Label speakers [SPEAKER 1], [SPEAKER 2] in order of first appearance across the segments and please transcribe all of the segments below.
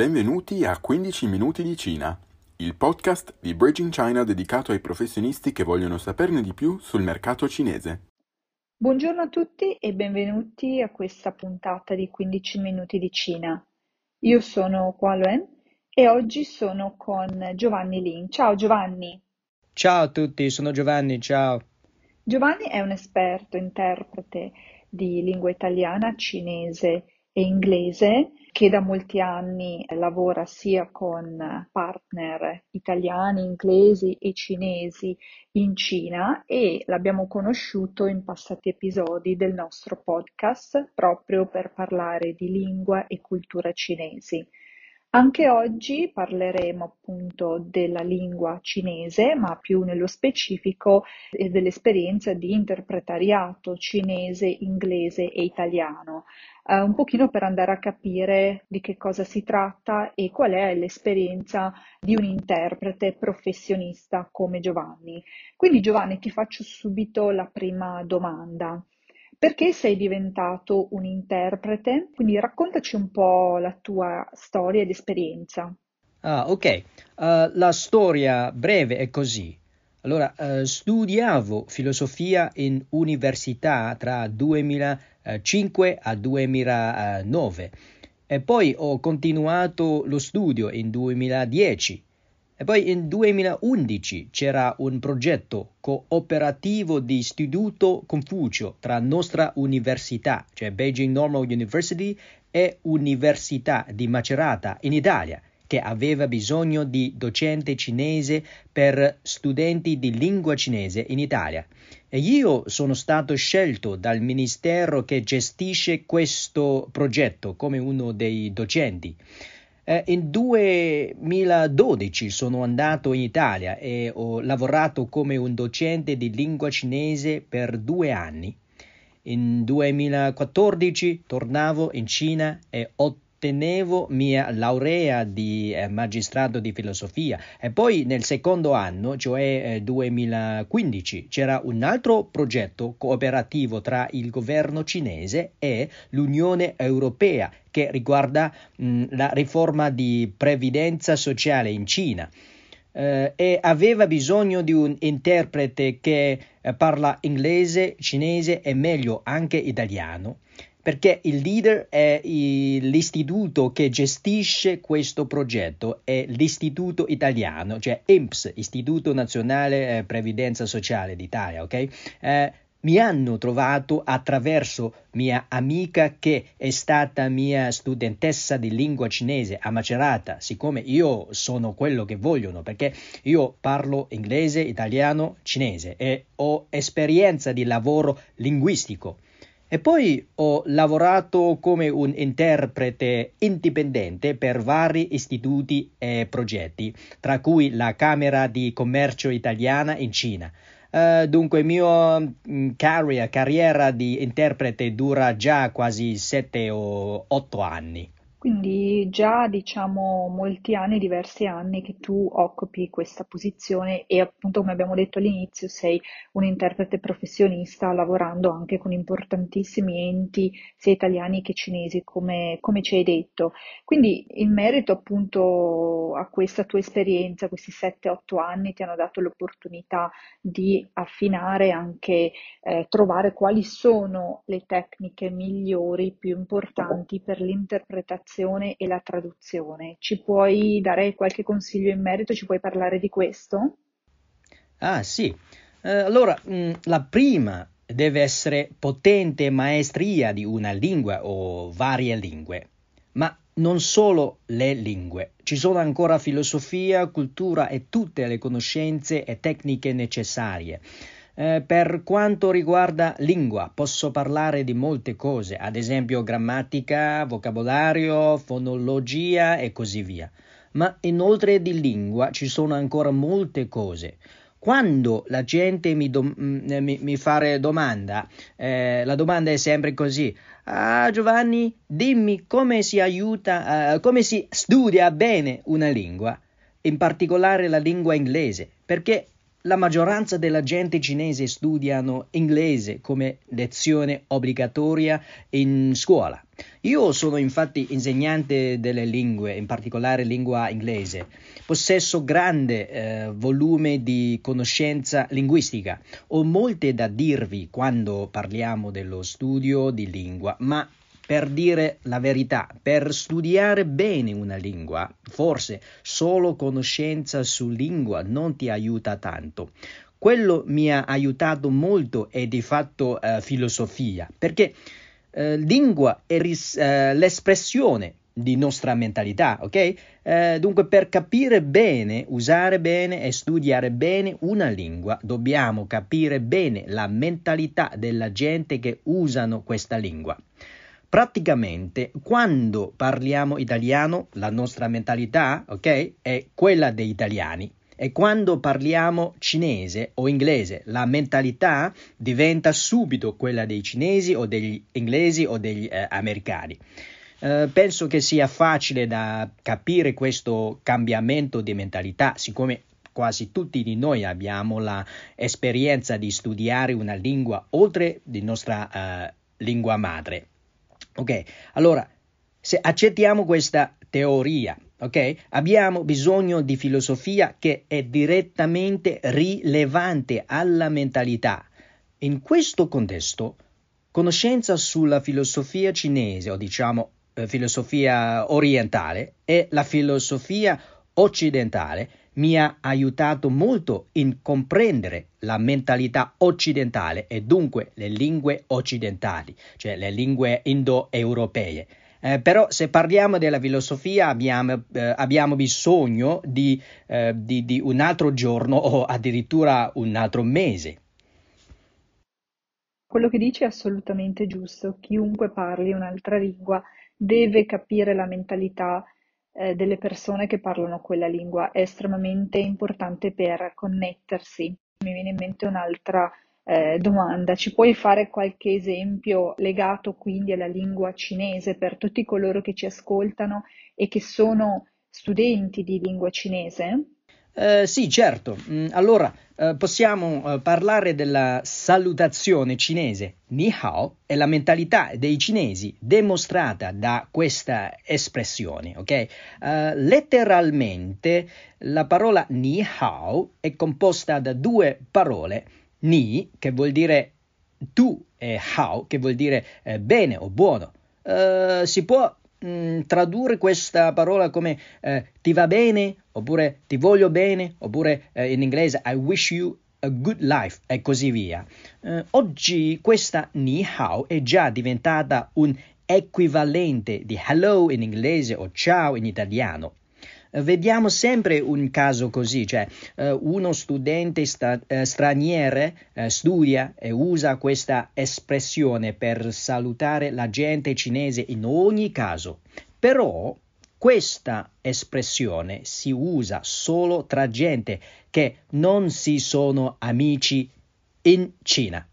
[SPEAKER 1] Benvenuti a 15 minuti di Cina, il podcast di Bridging China dedicato ai professionisti che vogliono saperne di più sul mercato cinese.
[SPEAKER 2] Buongiorno a tutti e benvenuti a questa puntata di 15 minuti di Cina. Io sono Kuan Luen e oggi sono con Giovanni Lin. Ciao Giovanni.
[SPEAKER 3] Ciao a tutti, sono Giovanni, ciao.
[SPEAKER 2] Giovanni è un esperto interprete di lingua italiana, cinese inglese che da molti anni lavora sia con partner italiani, inglesi e cinesi in Cina e l'abbiamo conosciuto in passati episodi del nostro podcast proprio per parlare di lingua e cultura cinesi. Anche oggi parleremo appunto della lingua cinese, ma più nello specifico dell'esperienza di interpretariato cinese, inglese e italiano, eh, un pochino per andare a capire di che cosa si tratta e qual è l'esperienza di un interprete professionista come Giovanni. Quindi Giovanni ti faccio subito la prima domanda. Perché sei diventato un interprete? Quindi raccontaci un po' la tua storia ed esperienza.
[SPEAKER 3] Ah, ok. Uh, la storia breve è così. Allora, uh, studiavo filosofia in università tra 2005 a 2009 e poi ho continuato lo studio in 2010 e poi nel 2011 c'era un progetto cooperativo di Istituto Confucio tra nostra università, cioè Beijing Normal University, e Università di Macerata in Italia, che aveva bisogno di docente cinese per studenti di lingua cinese in Italia. E io sono stato scelto dal ministero che gestisce questo progetto come uno dei docenti. Eh, in 2012 sono andato in Italia e ho lavorato come un docente di lingua cinese per due anni. In 2014 tornavo in Cina e ho ottenevo mia laurea di eh, magistrato di filosofia e poi nel secondo anno, cioè eh, 2015, c'era un altro progetto cooperativo tra il governo cinese e l'Unione Europea che riguarda mh, la riforma di previdenza sociale in Cina. Uh, e aveva bisogno di un interprete che uh, parla inglese, cinese e meglio anche italiano perché il leader è l'istituto che gestisce questo progetto, è l'istituto italiano, cioè INPS, Istituto Nazionale eh, Previdenza Sociale d'Italia, ok? Eh, mi hanno trovato attraverso mia amica che è stata mia studentessa di lingua cinese a Macerata, siccome io sono quello che vogliono, perché io parlo inglese, italiano, cinese e ho esperienza di lavoro linguistico. E poi ho lavorato come un interprete indipendente per vari istituti e progetti, tra cui la Camera di Commercio Italiana in Cina. Uh, dunque, mio mm, carriera, carriera di interprete dura già quasi 7 o 8 anni.
[SPEAKER 2] Quindi già diciamo molti anni, diversi anni che tu occupi questa posizione e appunto come abbiamo detto all'inizio sei un interprete professionista lavorando anche con importantissimi enti sia italiani che cinesi come, come ci hai detto. Quindi in merito appunto a questa tua esperienza, questi 7-8 anni ti hanno dato l'opportunità di affinare anche eh, trovare quali sono le tecniche migliori, più importanti per l'interpretazione l'interpretazione e la traduzione. Ci puoi dare qualche consiglio in merito? Ci puoi parlare di questo?
[SPEAKER 3] Ah sì, eh, allora mh, mm, la prima deve essere potente maestria di una lingua o varie lingue, ma non solo le lingue, ci sono ancora filosofia, cultura e tutte le conoscenze e tecniche necessarie. Eh, per quanto riguarda lingua, posso parlare di molte cose, ad esempio grammatica, vocabolario, fonologia e così via. Ma inoltre di lingua ci sono ancora molte cose. Quando la gente mi, do, mm, mi, mi fa domanda, eh, la domanda è sempre così. Ah, Giovanni, dimmi come si aiuta, uh, come si studia bene una lingua, in particolare la lingua inglese, perché la maggioranza della gente cinese studiano inglese come lezione obbligatoria in scuola. Io sono infatti insegnante delle lingue, in particolare lingua inglese. Possesso grande eh, volume di conoscenza linguistica. Ho molte da dirvi quando parliamo dello studio di lingua, ma per dire la verità, per studiare bene una lingua, forse solo conoscenza su lingua non ti aiuta tanto. Quello mi ha aiutato molto è di fatto eh, filosofia, perché eh, lingua è ris- eh, l'espressione di nostra mentalità, ok? Eh, dunque, per capire bene, usare bene e studiare bene una lingua, dobbiamo capire bene la mentalità della gente che usano questa lingua. Praticamente, quando parliamo italiano, la nostra mentalità, ok, è quella degli italiani. E quando parliamo cinese o inglese, la mentalità diventa subito quella dei cinesi o degli inglesi o degli eh, americani. Eh, penso che sia facile da capire questo cambiamento di mentalità, siccome quasi tutti di noi abbiamo l'esperienza di studiare una lingua oltre di nostra eh, lingua madre. Ok, allora se accettiamo questa teoria, ok, abbiamo bisogno di filosofia che è direttamente rilevante alla mentalità. In questo contesto, conoscenza sulla filosofia cinese, o diciamo eh, filosofia orientale, e la filosofia occidentale mi ha aiutato molto in comprendere la mentalità occidentale e dunque le lingue occidentali, cioè le lingue indoeuropee. Eh, però se parliamo della filosofia abbiamo, eh, abbiamo bisogno di, eh, di, di un altro giorno o addirittura un altro mese.
[SPEAKER 2] Quello che dice è assolutamente giusto. Chiunque parli un'altra lingua deve capire la mentalità eh, delle persone che parlano quella lingua è estremamente importante per connettersi. Mi viene in mente un'altra eh, domanda, ci puoi fare qualche esempio legato quindi alla lingua cinese per tutti coloro che ci ascoltano e che sono studenti di lingua cinese?
[SPEAKER 3] Eh, sì, certo. Mm, allora, eh, possiamo eh, parlare della salutazione cinese Ni Hao e la mentalità dei cinesi dimostrata da questa espressione, ok? Uh, letteralmente la parola Ni Hao è composta da due parole, Ni che vuol dire tu e Hao che vuol dire eh, bene o buono. Si può mh, mm, tradurre questa parola come eh, ti va bene, oppure ti voglio bene, oppure eh, in inglese I wish you a good life e così via. Eh, oggi questa ni hao è già diventata un equivalente di hello in inglese o ciao in italiano. Vediamo sempre un caso così, cioè eh, uno studente sta, eh, straniero eh, studia e usa questa espressione per salutare la gente cinese in ogni caso, però questa espressione si usa solo tra gente che non si sono amici in Cina.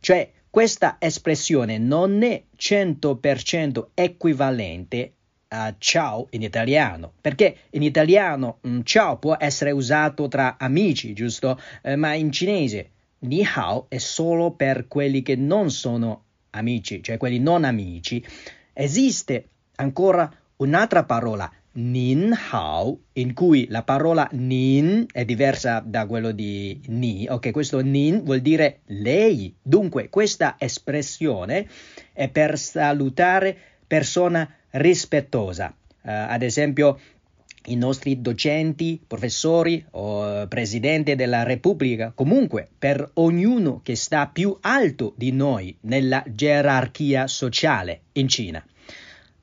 [SPEAKER 3] Cioè, questa espressione non è 100% equivalente uh, ciao in italiano, perché in italiano um, ciao può essere usato tra amici, giusto? Uh, ma in cinese ni hao è solo per quelli che non sono amici, cioè quelli non amici. Esiste ancora un'altra parola Nin Hao, in cui la parola Nin è diversa da quello di Ni. Ok, questo Nin vuol dire lei. Dunque, questa espressione è per salutare persona rispettosa. Uh, ad esempio, i nostri docenti, professori o presidente della Repubblica, comunque per ognuno che sta più alto di noi nella gerarchia sociale in Cina.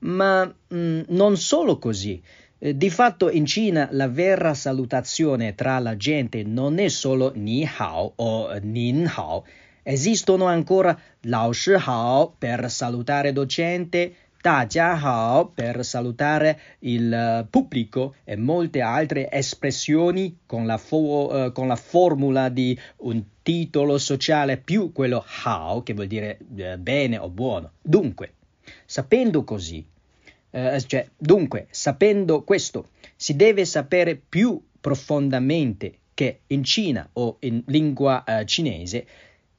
[SPEAKER 3] Ma mh, mm, non solo così. Eh, di fatto in Cina la vera salutazione tra la gente non è solo ni hao o nin hao, esistono ancora lao shi hao per salutare docente, Hao per salutare il eh, pubblico e molte altre espressioni con la, fo- uh, con la, formula di un titolo sociale più quello Hao che vuol dire uh, bene o buono. Dunque, sapendo così, uh, cioè, dunque, sapendo questo, si deve sapere più profondamente che in Cina o in lingua eh, cinese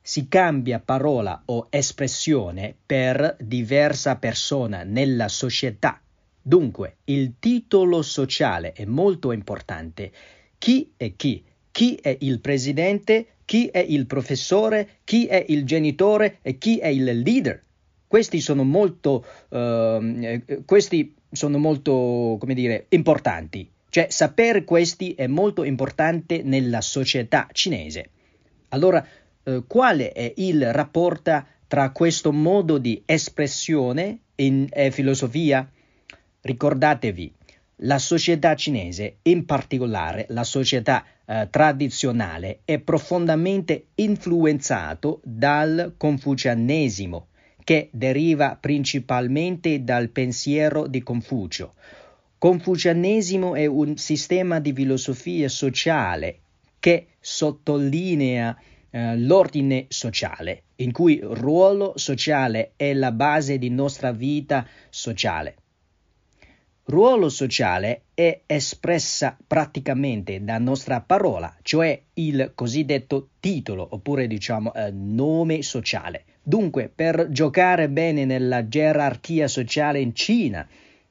[SPEAKER 3] si cambia parola o espressione per diversa persona nella società. Dunque, il titolo sociale è molto importante. Chi è chi? Chi è il presidente? Chi è il professore? Chi è il genitore? E chi è il leader? Questi sono molto, uh, questi sono molto, come dire, importanti. Cioè, sapere questi è molto importante nella società cinese. Allora, uh, quale è il rapporto tra questo modo di espressione in eh, filosofia? Ricordatevi, la società cinese, in particolare la società eh, tradizionale, è profondamente influenzato dal confucianesimo che deriva principalmente dal pensiero di Confucio. Confucianesimo è un sistema di filosofia sociale che sottolinea eh, l'ordine sociale, in cui il ruolo sociale è la base di nostra vita sociale. Ruolo sociale è espressa praticamente da nostra parola, cioè il cosiddetto titolo oppure diciamo eh, nome sociale. Dunque, per giocare bene nella gerarchia sociale in Cina,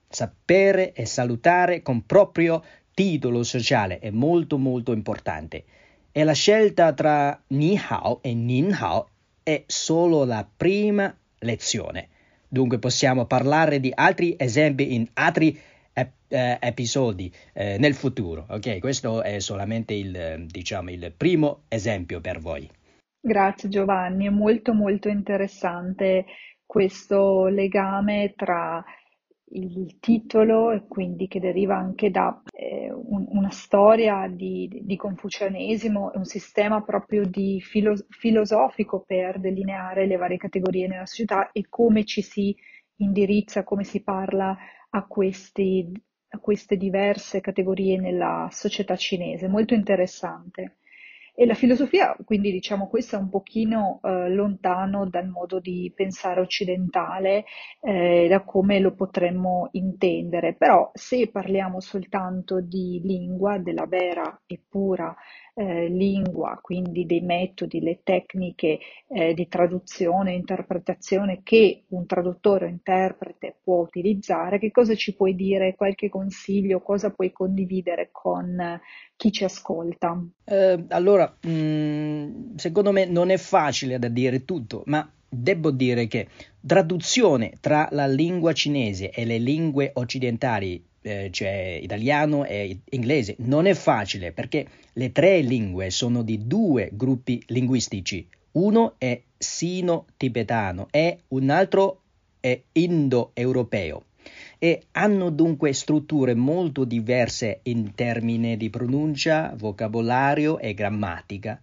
[SPEAKER 3] sapere e salutare con proprio titolo sociale è molto molto importante. E la scelta tra Ni Hao e Nin Hao è solo la prima lezione. Dunque possiamo parlare di altri esempi in altri ep- eh, episodi eh, nel futuro. Ok, questo è solamente il, diciamo, il primo esempio per voi.
[SPEAKER 2] Grazie Giovanni, è molto molto interessante questo legame tra il titolo e quindi che deriva anche da eh, un, una storia di, di, confucianesimo un sistema proprio di filo, filosofico per delineare le varie categorie nella società e come ci si indirizza, come si parla a, questi, a queste diverse categorie nella società cinese. Molto interessante. E la filosofia, quindi diciamo questo è un pochino eh, lontano dal modo di pensare occidentale, eh, da come lo potremmo intendere, però se parliamo soltanto di lingua, della vera e pura eh, lingua, quindi dei metodi, le tecniche eh, di traduzione e interpretazione che un traduttore o interprete può utilizzare, che cosa ci puoi dire, qualche consiglio, cosa puoi condividere con chi ci ascolta?
[SPEAKER 3] Eh, mh, secondo me non è facile da dire tutto, ma devo dire che traduzione tra la lingua cinese e le lingue occidentali eh, cioè italiano e inglese. Non è facile perché le tre lingue sono di due gruppi linguistici. Uno è sino-tibetano e un altro è indo-europeo e hanno dunque strutture molto diverse in termini di pronuncia, vocabolario e grammatica.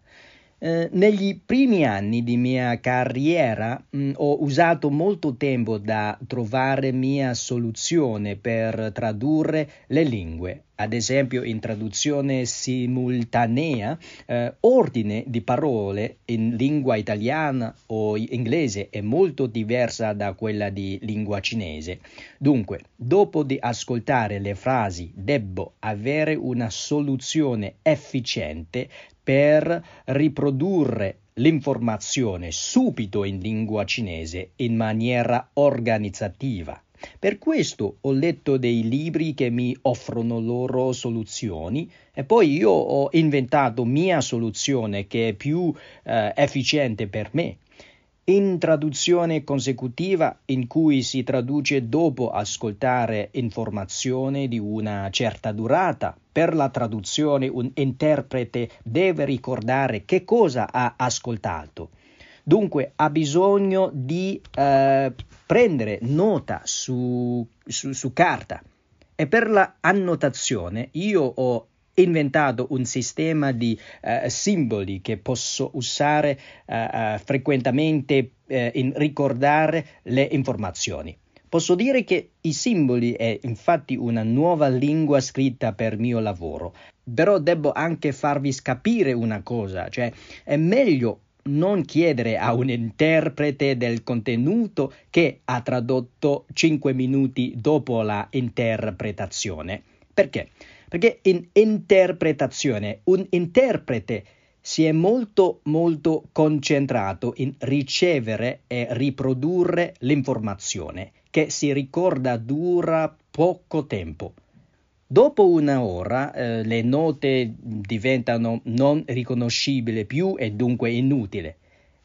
[SPEAKER 3] Eh, negli primi anni di mia carriera mh, mm, ho usato molto tempo da trovare mia soluzione per tradurre le lingue, ad esempio in traduzione simultanea, eh, ordine di parole in lingua italiana o inglese è molto diversa da quella di lingua cinese. Dunque, dopo di ascoltare le frasi, devo avere una soluzione efficiente per riprodurre l'informazione subito in lingua cinese in maniera organizzativa. Per questo ho letto dei libri che mi offrono loro soluzioni e poi io ho inventato mia soluzione che è più eh, efficiente per me in traduzione consecutiva in cui si traduce dopo ascoltare informazione di una certa durata. Per la traduzione un interprete deve ricordare che cosa ha ascoltato. Dunque ha bisogno di eh, prendere nota su, su, su carta. E per la io ho inventato un sistema di uh, simboli che posso usare uh, frequentemente in ricordare le informazioni. Posso dire che i simboli è infatti una nuova lingua scritta per mio lavoro, però devo anche farvi capire una cosa, cioè è meglio non chiedere a un interprete del contenuto che ha tradotto 5 minuti dopo la interpretazione. Perché? Perché in interpretazione un interprete si è molto molto concentrato in ricevere e riprodurre l'informazione che si ricorda dura poco tempo. Dopo una ora eh, le note diventano non riconoscibili più e dunque inutili.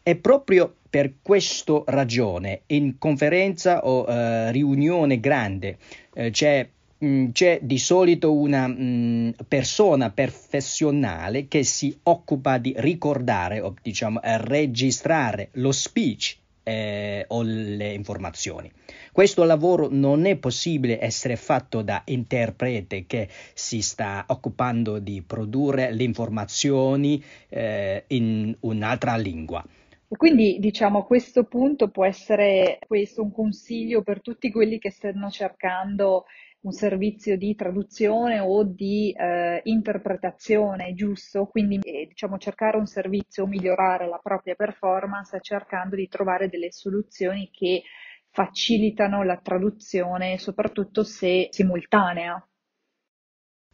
[SPEAKER 3] È proprio per questa ragione in conferenza o eh, riunione grande eh, c'è Mm, c'è di solito una mh, mm, persona professionale che si occupa di ricordare o diciamo registrare lo speech eh, o le informazioni. Questo lavoro non è possibile essere fatto da interprete che si sta occupando di produrre le informazioni eh, in un'altra lingua.
[SPEAKER 2] Quindi diciamo a questo punto può essere questo un consiglio per tutti quelli che stanno cercando un servizio di traduzione o di eh, interpretazione, giusto? Quindi eh, diciamo cercare un servizio migliorare la propria performance cercando di trovare delle soluzioni che facilitano la traduzione, soprattutto se simultanea.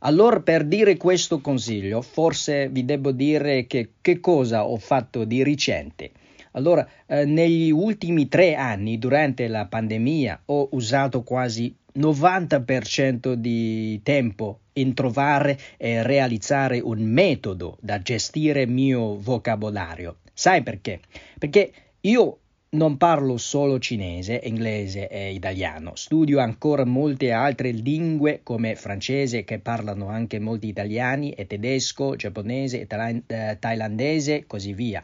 [SPEAKER 3] Allora, per dire questo consiglio, forse vi devo dire che, che cosa ho fatto di recente. Allora, eh, negli ultimi tre anni, durante la pandemia, ho usato quasi 90% di tempo in trovare e realizzare un metodo da gestire il mio vocabolario. Sai perché? Perché io non parlo solo cinese, inglese e italiano, studio ancora molte altre lingue come francese che parlano anche molti italiani e tedesco, giapponese e eh, thailandese, così via.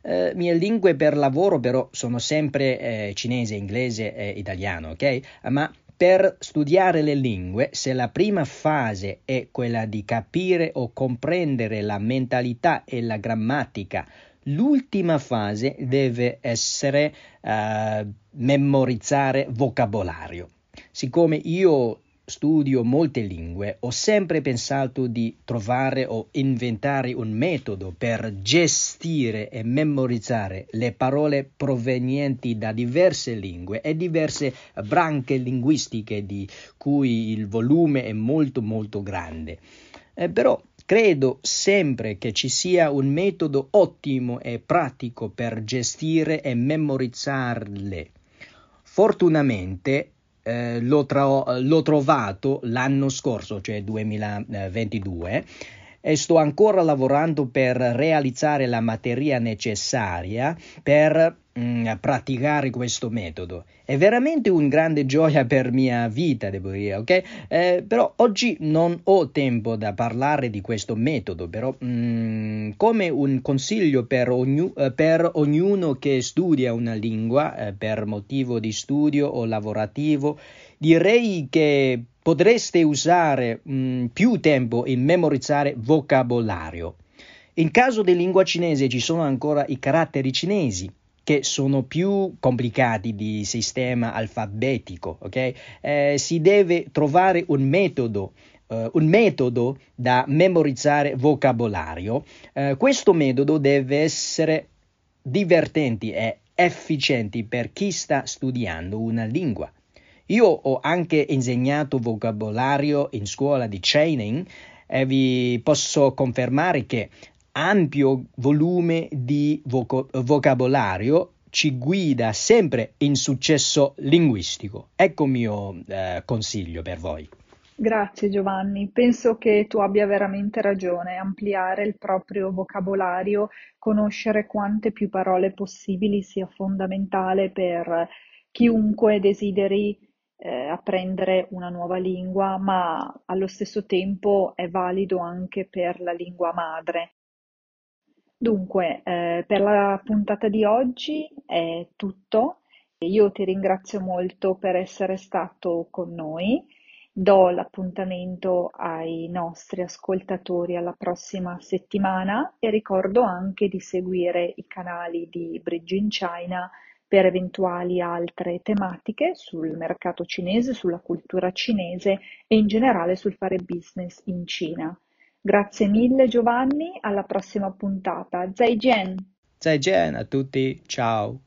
[SPEAKER 3] Eh, mie lingue per lavoro però sono sempre eh, cinese, inglese e italiano, ok? Ma per studiare le lingue, se la prima fase è quella di capire o comprendere la mentalità e la grammatica, l'ultima fase deve essere uh, memorizzare vocabolario. Siccome io studio molte lingue, ho sempre pensato di trovare o inventare un metodo per gestire e memorizzare le parole provenienti da diverse lingue e diverse branche linguistiche di cui il volume è molto molto grande. Eh, però credo sempre che ci sia un metodo ottimo e pratico per gestire e memorizzarle. Fortunatamente eh, l'ho, tra- l'ho trovato l'anno scorso, cioè 2022, e sto ancora lavorando per realizzare la materia necessaria per mm, praticare questo metodo. È veramente un grande gioia per mia vita, devo dire, ok? Eh, però oggi non ho tempo da parlare di questo metodo, però mm, come un consiglio per, ognu- eh, per, ognuno che studia una lingua eh, per motivo di studio o lavorativo, direi che potreste usare mh, mm, più tempo in memorizzare vocabolario. In caso di lingua cinese ci sono ancora i caratteri cinesi che sono più complicati di sistema alfabetico, ok? Eh, si deve trovare un metodo Uh, un metodo da memorizzare vocabolario. Uh, questo metodo deve essere divertente e efficiente per chi sta studiando una lingua. Io ho anche insegnato vocabolario in scuola di training e vi posso confermare che ampio volume di voc- vocabolario ci guida sempre in successo linguistico. Ecco il mio eh, consiglio per voi.
[SPEAKER 2] Grazie Giovanni, penso che tu abbia veramente ragione, ampliare il proprio vocabolario, conoscere quante più parole possibili sia fondamentale per chiunque desideri eh, apprendere una nuova lingua, ma allo stesso tempo è valido anche per la lingua madre. Dunque, eh, per la puntata di oggi è tutto. Io ti ringrazio molto per essere stato con noi. Do l'appuntamento ai nostri ascoltatori alla prossima settimana e ricordo anche di seguire i canali di Bridge in China per eventuali altre tematiche sul mercato cinese, sulla cultura cinese e in generale sul fare business in Cina. Grazie mille Giovanni, alla prossima puntata. Zai Jian!
[SPEAKER 3] Zai Jian a tutti, ciao!